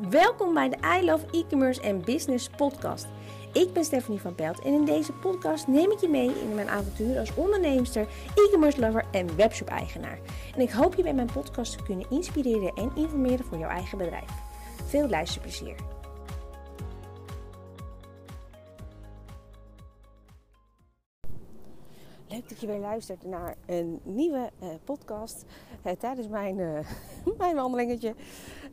Welkom bij de I Love E-commerce en Business podcast. Ik ben Stephanie van Pelt en in deze podcast neem ik je mee in mijn avontuur als onderneemster, e-commerce lover en webshop eigenaar. En ik hoop je bij mijn podcast te kunnen inspireren en informeren voor jouw eigen bedrijf. Veel luisterplezier. Dat je weer luistert naar een nieuwe uh, podcast uh, tijdens mijn, uh, mijn wandelingetje.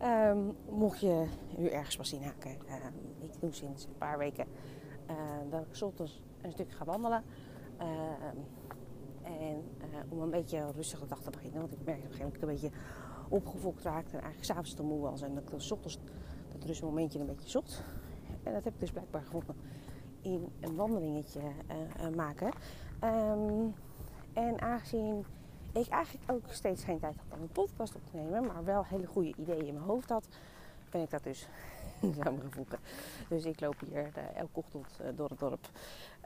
Um, mocht je nu ergens pas zien haken, ik doe sinds een paar weken dat ik ochtends een stuk ga wandelen. Ehm, en om een beetje rustig de dag te beginnen, want ik merk op een gegeven moment dat ik een beetje opgefokt raakte en eigenlijk s'avonds te moe was. En dat ik dan ochtends dat rustmomentje een beetje zocht. En dat heb ik dus blijkbaar gevonden in een wandelingetje maken. Um, en aangezien ik eigenlijk ook steeds geen tijd had om een podcast op te nemen, maar wel hele goede ideeën in mijn hoofd had, ben ik dat dus samengevoegen. Dus ik loop hier uh, elke ochtend uh, door het dorp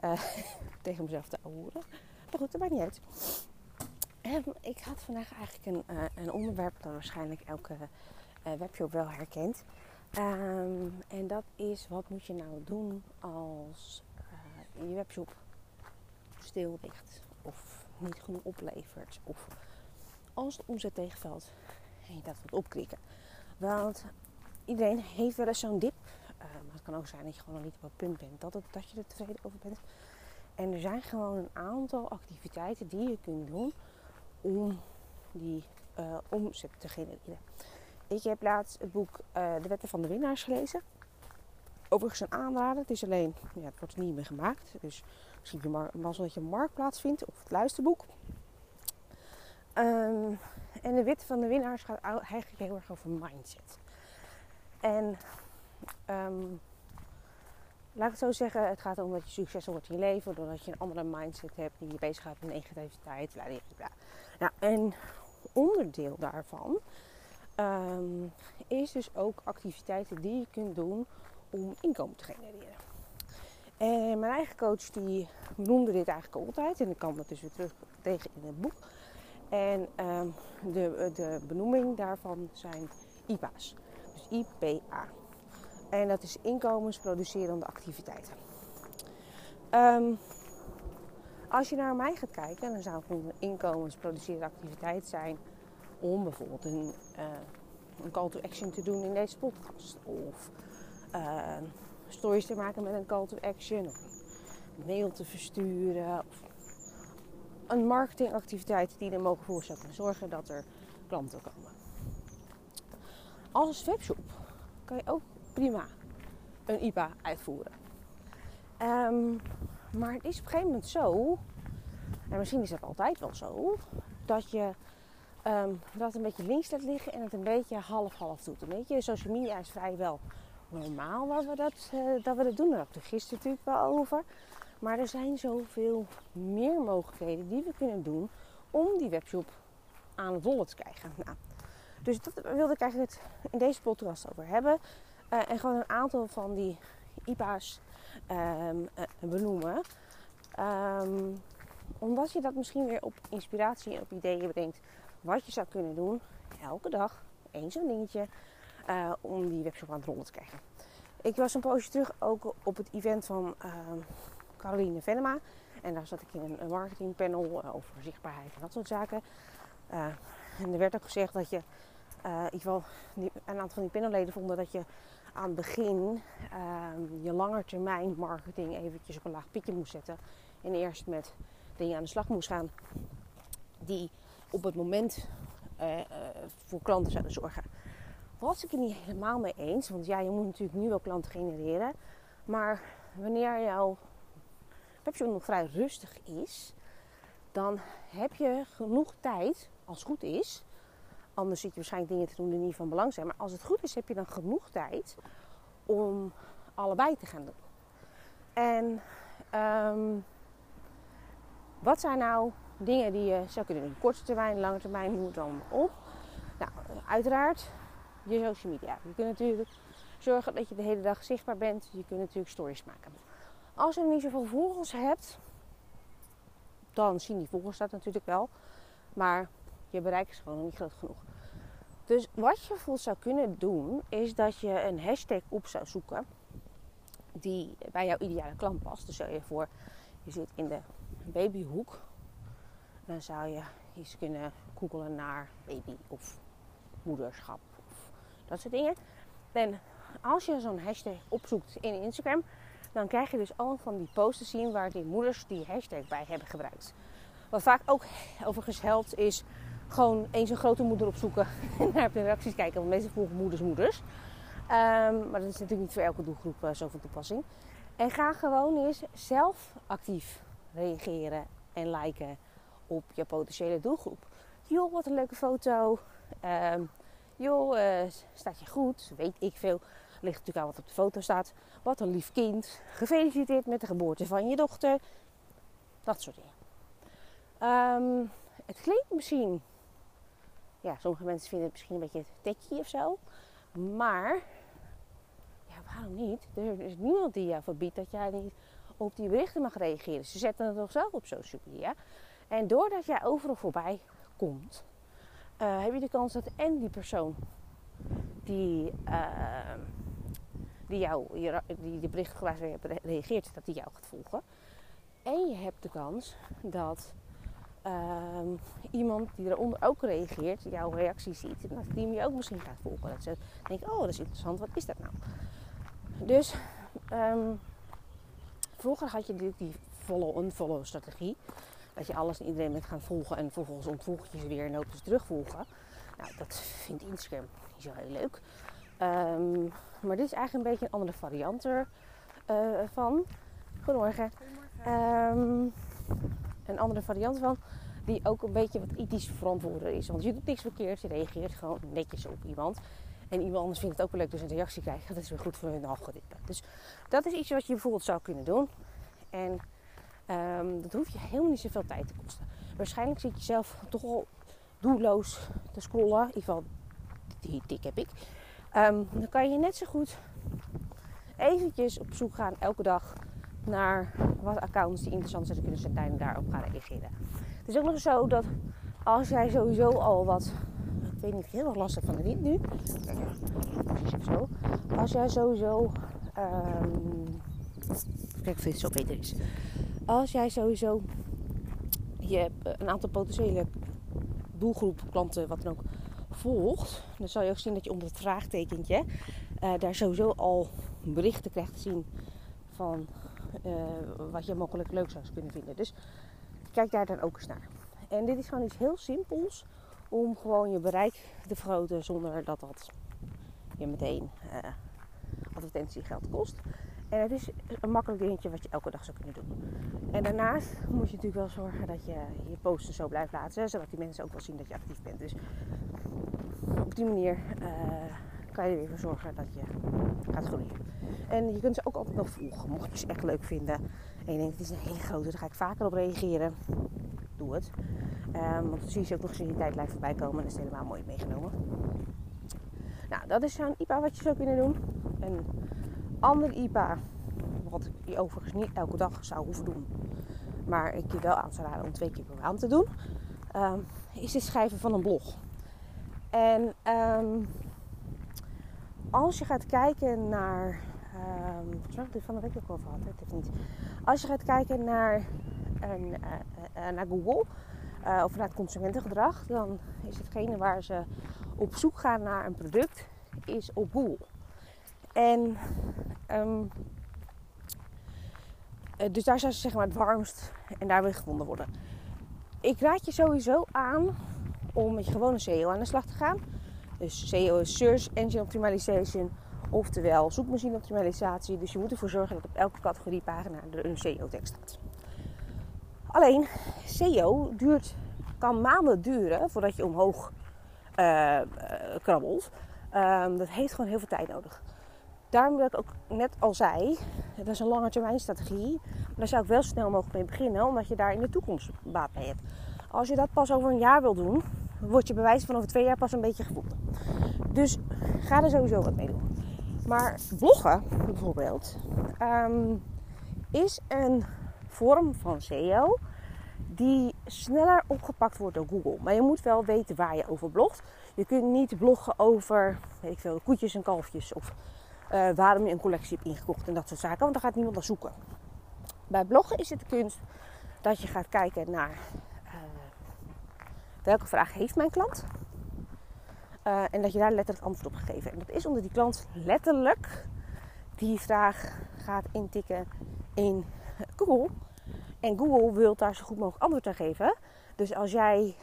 uh, tegen mezelf te ahoeren. Maar goed, dat maakt niet uit. Um, ik had vandaag eigenlijk een, een onderwerp dat waarschijnlijk elke webshop wel herkent. Um, en dat is, wat moet je nou doen als je webshop stil of niet genoeg oplevert of als de omzet tegenvalt en je dat moet opkrikken. Want iedereen heeft wel eens zo'n dip. Uh, maar het kan ook zijn dat je gewoon nog niet op het punt bent dat, dat je er tevreden over bent. En er zijn gewoon een aantal activiteiten die je kunt doen om die uh, omzet te genereren. Ik heb laatst het boek uh, De Wetten van de Winnaars gelezen. Overigens een aanrader. Het is alleen, ja, het wordt niet meer gemaakt. Dus misschien je mazzel dat je een marktplaats vindt of het luisterboek. Um, en de wit van de winnaars gaat eigenlijk heel erg over mindset. En um, laat ik het zo zeggen, het gaat om dat je succesvol wordt in je leven, doordat je een andere mindset hebt die je bezighoudt met negativiteit. Bla, bla. Nou, en onderdeel daarvan um, is dus ook activiteiten die je kunt doen om inkomen te genereren. En mijn eigen coach die noemde dit eigenlijk altijd. En ik kan dat dus weer terug tegen in het boek. En um, de, de benoeming daarvan zijn IPA's. Dus IPA. En dat is inkomensproducerende activiteiten. Um, als je naar mij gaat kijken, dan zou het een inkomensproducerende activiteit zijn om bijvoorbeeld een, uh, een call to action te doen in deze podcast. Of uh, stories te maken met een call to action. Of een mail te versturen. Of een marketingactiviteit die er mogen voor zou kunnen zorgen dat er klanten komen. Als webshop kan je ook prima een IPA uitvoeren. Um, maar het is op een gegeven moment zo, en misschien is dat altijd wel zo, dat je um, dat een beetje links laat liggen en het een beetje half-half doet. Een beetje social media is vrijwel normaal dat we dat, uh, dat we dat doen. Daar had ik gisteren natuurlijk wel over. Maar er zijn zoveel meer mogelijkheden die we kunnen doen om die webshop aan het rollen te krijgen. Nou, dus dat wilde ik eigenlijk in deze podcast over hebben. Uh, en gewoon een aantal van die IPA's um, uh, benoemen. Um, omdat je dat misschien weer op inspiratie en op ideeën bedenkt wat je zou kunnen doen. Elke dag één zo'n dingetje uh, om die webshop aan het rollen te krijgen. Ik was een poosje terug ook op het event van uh, Caroline Venema. En daar zat ik in een marketingpanel uh, over zichtbaarheid en dat soort zaken. Uh, en er werd ook gezegd dat je, in ieder geval een aantal van die panelleden vonden dat je aan het begin ehm, je langetermijn marketing eventjes op een laag pitje moest zetten. En eerst met dingen aan de slag moest gaan die op het moment voor klanten zouden zorgen was ik het niet helemaal mee eens. Want ja, je moet natuurlijk nu wel klanten genereren. Maar wanneer jouw webshop nog vrij rustig is, dan heb je genoeg tijd, als het goed is. Anders zit je waarschijnlijk dingen te doen die niet van belang zijn. Maar als het goed is, heb je dan genoeg tijd om allebei te gaan doen. En um, wat zijn nou dingen die je zou kunnen doen? Korte termijn, lange termijn, noem het dan op. Nou, uiteraard je social media. Je kunt natuurlijk zorgen dat je de hele dag zichtbaar bent. Je kunt natuurlijk stories maken. Als je niet zoveel volgers hebt, dan zien die volgers dat natuurlijk wel. Maar je bereik is gewoon niet groot genoeg. Dus wat je bijvoorbeeld zou kunnen doen, is dat je een hashtag op zou zoeken die bij jouw ideale klant past. Dus stel je voor, je zit in de babyhoek. Dan zou je eens kunnen googelen naar baby of moederschap dat soort dingen. En als je zo'n hashtag opzoekt in Instagram, dan krijg je dus al van die posts te zien waar die moeders die hashtag bij hebben gebruikt. Wat vaak ook overigens helpt is gewoon eens een grote moeder opzoeken en naar de reacties kijken. Want meestal volgen moeders moeders. Ehm, maar dat is natuurlijk niet voor elke doelgroep uh, zo van toepassing. En ga gewoon eens zelf actief reageren en liken op je potentiële doelgroep. Joh, wat een leuke foto. Um, joh, uh, staat je goed? Weet ik veel. Ligt natuurlijk aan wat op de foto staat. Wat een lief kind. Gefeliciteerd met de geboorte van je dochter. Dat soort dingen. Um, het klinkt misschien... Ja, sommige mensen vinden het misschien een beetje techie of zo. Maar... Ja, waarom niet? Er is niemand die jou verbiedt dat jij niet op die berichten mag reageren. Ze zetten het toch zelf op social media. En doordat jij overal voorbij komt... Uh, heb je de kans dat en die persoon die... Uh, die, jou, die de bericht reageert, dat die jou gaat volgen. En je hebt de kans dat uh, iemand die eronder ook reageert, jouw reactie ziet. En dat die je ook misschien gaat volgen. Dat ze denken, oh dat is interessant, wat is dat nou? Dus um, vroeger had je natuurlijk die follow-unfollow strategie. Dat je alles en iedereen bent gaan volgen en vervolgens ontvolg je ze weer en hoop ze terugvolgen. Nou, dat vindt Instagram niet zo heel leuk. Um, maar dit is eigenlijk een beetje een andere variant ervan. Uh, Goedemorgen. Goedemorgen. Um, een andere variant van. Die ook een beetje wat ethisch verantwoorder is. Want je doet niks verkeerd. Je reageert gewoon netjes op iemand. En iemand anders vindt het ook wel leuk dus een reactie krijgen. Dat is weer goed voor hun algoritme. Dus dat is iets wat je bijvoorbeeld zou kunnen doen. En um, dat hoeft je helemaal niet zoveel tijd te kosten. Waarschijnlijk zit je zelf toch al doelloos te scrollen. In ieder geval, die tik heb ik. Um, dan kan je net zo goed eventjes op zoek gaan elke dag naar wat accounts die interessant zijn kunnen zijn en daarop gaan reageren. Het is ook nog zo dat als jij sowieso al wat, ik weet niet, heel erg lastig van de wind nu. Zo. Als jij sowieso, um, kijk of het zo beter is. Als jij sowieso je een aantal potentiële doelgroep, klanten, wat dan ook, volgt, dan zal je ook zien dat je onder het vraagtekentje uh, daar sowieso al berichten krijgt te zien van uh, wat je mogelijk leuk zou kunnen vinden. Dus kijk daar dan ook eens naar. En dit is gewoon iets heel simpels om gewoon je bereik te vergroten zonder dat dat je meteen uh, advertentiegeld kost. En het is een makkelijk dingetje wat je elke dag zou kunnen doen. En daarnaast moet je natuurlijk wel zorgen dat je je posten zo blijft laten, zodat die mensen ook wel zien dat je actief bent. Dus op die manier uh, kan je er weer voor zorgen dat je gaat groeien. En je kunt ze ook altijd nog volgen, mocht je ze echt leuk vinden. En je denkt, het is een hele grote, daar ga ik vaker op reageren. Doe het. Um, want dan zie je ze ook nog eens in je tijdlijn voorbij komen en dat is helemaal mooi meegenomen. Nou, dat is zo'n IPA wat je zou kunnen doen. Een ander IPA, wat je overigens niet elke dag zou hoeven doen, maar ik je wel aan zou raden om twee keer per maand te doen, um, is het schrijven van een blog. En um, als je gaat kijken naar. Um, volgens heb ik van de week ook over gehad. Het heeft niet. Als je gaat kijken naar, een, uh, uh, naar Google uh, of naar het consumentengedrag, dan is hetgene waar ze op zoek gaan naar een product, is op Google. En um, dus daar zijn ze zeg maar het warmst en daar wil gevonden worden. Ik raad je sowieso aan om met je gewone SEO aan de slag te gaan. Dus SEO is Search Engine Optimization, oftewel zoekmachine optimalisatie. Dus je moet ervoor zorgen dat op elke categorie pagina er een SEO-tekst staat. Alleen SEO duurt, kan maanden duren voordat je omhoog uh, krabbelt. Um, dat heeft gewoon heel veel tijd nodig. Daarom dat ik ook net al zei, dat is een lange termijn strategie. Maar daar zou ik wel snel mogelijk mee beginnen, omdat je daar in de toekomst baat mee hebt. Als je dat pas over een jaar wil doen, wordt je bewijs van over twee jaar pas een beetje gevonden. Dus ga er sowieso wat mee doen. Maar bloggen bijvoorbeeld um, is een vorm van SEO die sneller opgepakt wordt door Google. Maar je moet wel weten waar je over blogt. Je kunt niet bloggen over weet ik veel, koetjes en kalfjes of uh, waarom je een collectie hebt ingekocht en dat soort zaken, want dan gaat niemand naar zoeken. Bij bloggen is het de kunst dat je gaat kijken naar uh, welke vraag heeft mijn klant uh, en dat je daar letterlijk antwoord op gegeven. En dat is omdat die klant letterlijk die vraag gaat intikken in Google. En Google wil daar zo goed mogelijk antwoord aan geven. Dus als jij,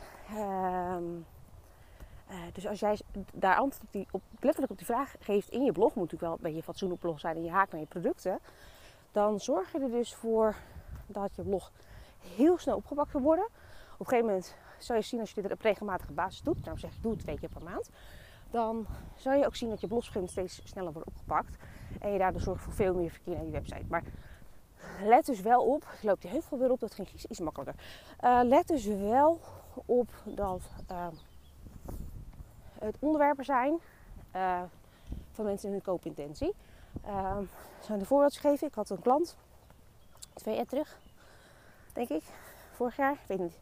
uh, dus als jij daar antwoord op, die, op, letterlijk op die vraag geeft in je blog, moet natuurlijk wel een beetje fatsoen op blog zijn en je haakt naar je producten. Dan zorg je er dus voor dat je blog heel snel opgepakt kan worden. Op een gegeven moment zal je zien als je dit op regelmatige basis doet, daarom zeg ik doe het twee keer per maand, dan zal je ook zien dat je blog steeds sneller wordt opgepakt. En je daardoor zorgt voor veel meer verkeer naar je website. Maar let dus wel op, ik loop die heuvel weer op, dat ging iets makkelijker. Uh, let dus wel op dat uh, het onderwerpen zijn uh, van mensen in hun koopintentie. Uh, ik zal een voorbeeld geven. Ik had een klant, twee jaar terug, denk ik, vorig jaar, ik weet niet.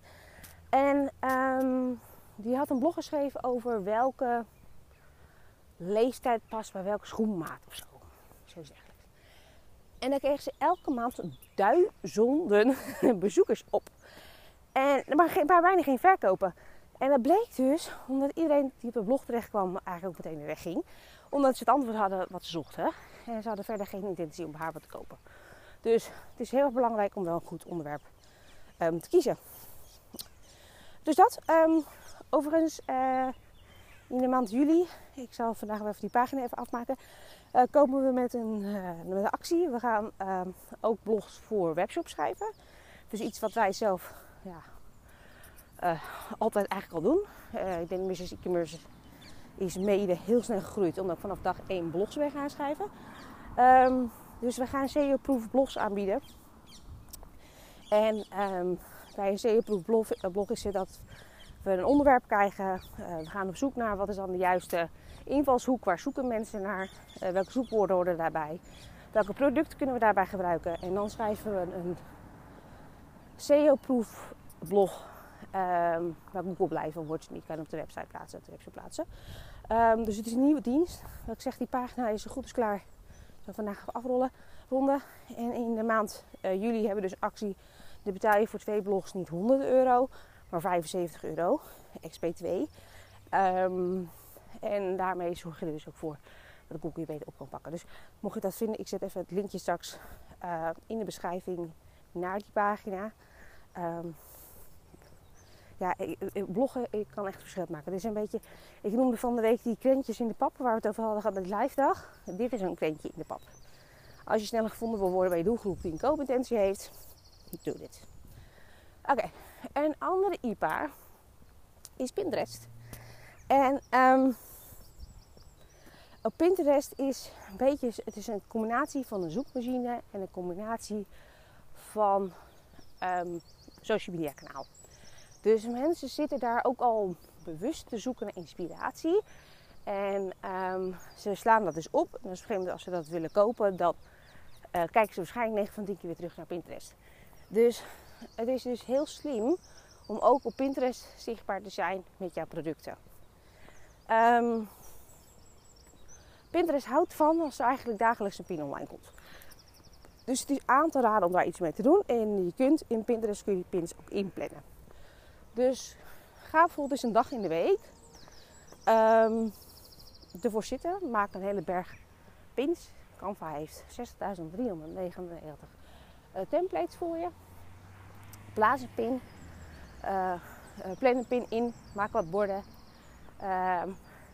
En um, die had een blog geschreven over welke leeftijd past bij welke schoenmaat of zo. Zo zeg en dan kregen ze elke maand duizenden bezoekers op. En maar, geen, weinig geen verkopen. En dat bleek dus omdat iedereen die op de blog terecht kwam eigenlijk ook meteen weer wegging. Omdat ze het antwoord hadden wat ze zochten. En ze hadden verder geen intentie om haar wat te kopen. Dus het is heel erg belangrijk om wel een goed onderwerp um, te kiezen. Dus dat. Um, overigens, uh, in de maand juli, ik zal vandaag even die pagina even afmaken, uh, komen we met een, uh, met een actie. We gaan uh, ook blogs voor webshops schrijven. Dus iets wat wij zelf ja, eh, altijd eigenlijk al doen. ik denk Mrs. E-commerce is mede heel snel gegroeid omdat ik vanaf dag 1 blogs ben gaan schrijven. Um, dus we gaan SEO-proof blogs aanbieden. En um, bij een SEO-proof blog, blog is het dat we een onderwerp krijgen. we gaan op zoek naar wat is dan de juiste invalshoek, waar zoeken mensen naar, uh, welke zoekwoorden horen daarbij, welke producten kunnen we daarbij gebruiken. En dan schrijven we een SEO-proof blog um, waar Google blij van wordt. Die kan op de website plaatsen, op plaatsen. Um, dus het is een nieuwe dienst. Wat ik zeg, die pagina is zo goed als klaar. Zal vandaag afrollen. Ronden. En in de maand uh, juli hebben we dus actie. De betaal je voor twee blogs niet 100 euro, maar 75 euro. XP2. Um, en daarmee zorg je er dus ook voor dat Google je beter op kan pakken. Dus mocht je dat vinden, ik zet even het linkje straks uh, in de beschrijving naar die pagina. Ja, bloggen ik kan echt verschil maken. Dit is een beetje, ik noemde van de week die krentjes in de pap, waar we het over hadden gehad met de live dag. Dit is een krentje in de pap. Als je sneller gevonden wil worden bij je doelgroep die een koopintentie heeft, doe dit. Oké, een andere IPA is Pinterest. En um, op Pinterest is een beetje, het is een combinatie van een zoekmachine en een combinatie van um, social media kanaal. Dus mensen zitten daar ook al bewust te zoeken naar inspiratie. En um, ze slaan dat dus op. En gegeven moment als ze dat willen kopen, dan uh, kijken ze waarschijnlijk 9 van 10 keer weer terug naar Pinterest. Dus het is dus heel slim om ook op Pinterest zichtbaar te zijn met jouw producten. Um, Pinterest houdt van als er eigenlijk dagelijks een pin online komt. Dus het is aan te raden om daar iets mee te doen. En je kunt in Pinterest kun je pins ook inplannen. Dus ga bijvoorbeeld eens een dag in de week um, ervoor zitten. Maak een hele berg pins. Canva heeft 60.399 uh, templates voor je. Plaats een pin. Uh, plan een pin in. Maak wat borden. Uh,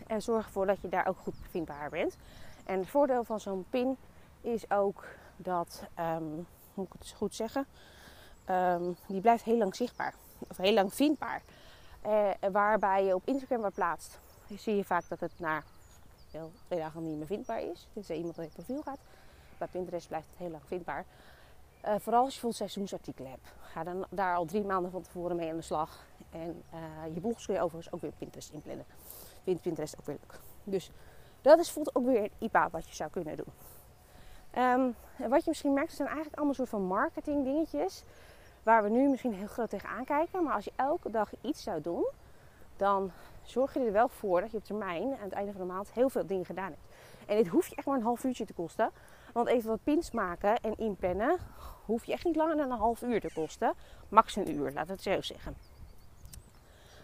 en zorg ervoor dat je daar ook goed vindbaar bent. En het voordeel van zo'n pin is ook dat, um, hoe ik het goed zeggen, die blijft heel lang zichtbaar. Of heel lang vindbaar. Uh, waarbij je op Instagram wat plaatst, zie je vaak dat het na wel, twee dagen niet meer vindbaar is. Dus iemand op je profiel gaat. Bij Pinterest blijft het heel lang vindbaar. Uh, vooral als je veel seizoensartikelen hebt. Ga dan daar al drie maanden van tevoren mee aan de slag. En uh, je blogs kun je overigens ook weer op Pinterest inplannen vindt Pinterest ook weer leuk. Dus dat is voelt ook weer een IPA wat je zou kunnen doen. En wat je misschien merkt, zijn eigenlijk allemaal soort van marketing dingetjes. Waar we nu misschien heel groot tegenaan kijken. Maar als je elke dag iets zou doen, dan zorg je er wel voor dat je op termijn aan het einde van de maand heel veel dingen gedaan hebt. En dit hoeft je echt maar een half uurtje te kosten. Want even wat pins maken en inpennen hoef je echt niet langer dan een half uur te kosten. Max een uur, laat het zo zeggen.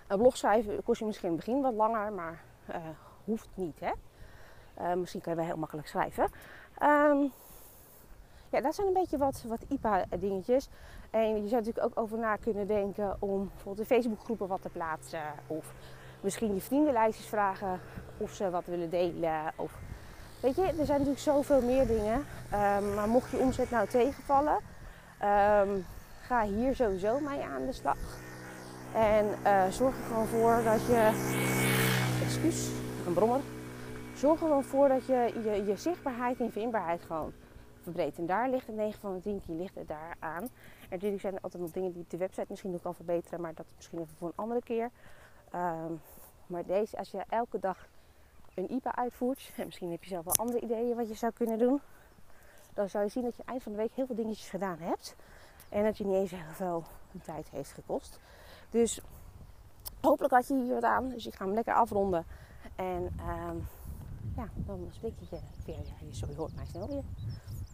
Een blog schrijven kost je misschien in het begin wat langer, maar uh, hoeft niet. Hè? Uh, misschien kan je wel heel makkelijk schrijven. Um, ja, dat zijn een beetje wat, wat IPA-dingetjes. En je zou natuurlijk ook over na kunnen denken om bijvoorbeeld in Facebookgroepen wat te plaatsen. Of misschien je vriendenlijstjes vragen of ze wat willen delen. Of, weet je, er zijn natuurlijk zoveel meer dingen. Um, maar mocht je omzet nou tegenvallen, um, ga hier sowieso mee aan de slag. En uh, zorg er gewoon voor dat je. Excuus, een brommer. Zorg er gewoon voor dat je je, je zichtbaarheid en vindbaarheid gewoon verbreedt. En daar ligt het 9 van de 10 keer ligt het daar aan. En natuurlijk zijn er altijd nog dingen die de website misschien nog kan verbeteren, maar dat is misschien even voor een andere keer. Um, maar deze, als je elke dag een IPA uitvoert, en misschien heb je zelf wel andere ideeën wat je zou kunnen doen, dan zou je zien dat je eind van de week heel veel dingetjes gedaan hebt. En dat je niet eens heel veel tijd heeft gekost. Dus hopelijk had je hier wat aan. Dus ik ga hem lekker afronden. En um, ja, dan spreek ik je weer. Ja, je hoort mij snel weer.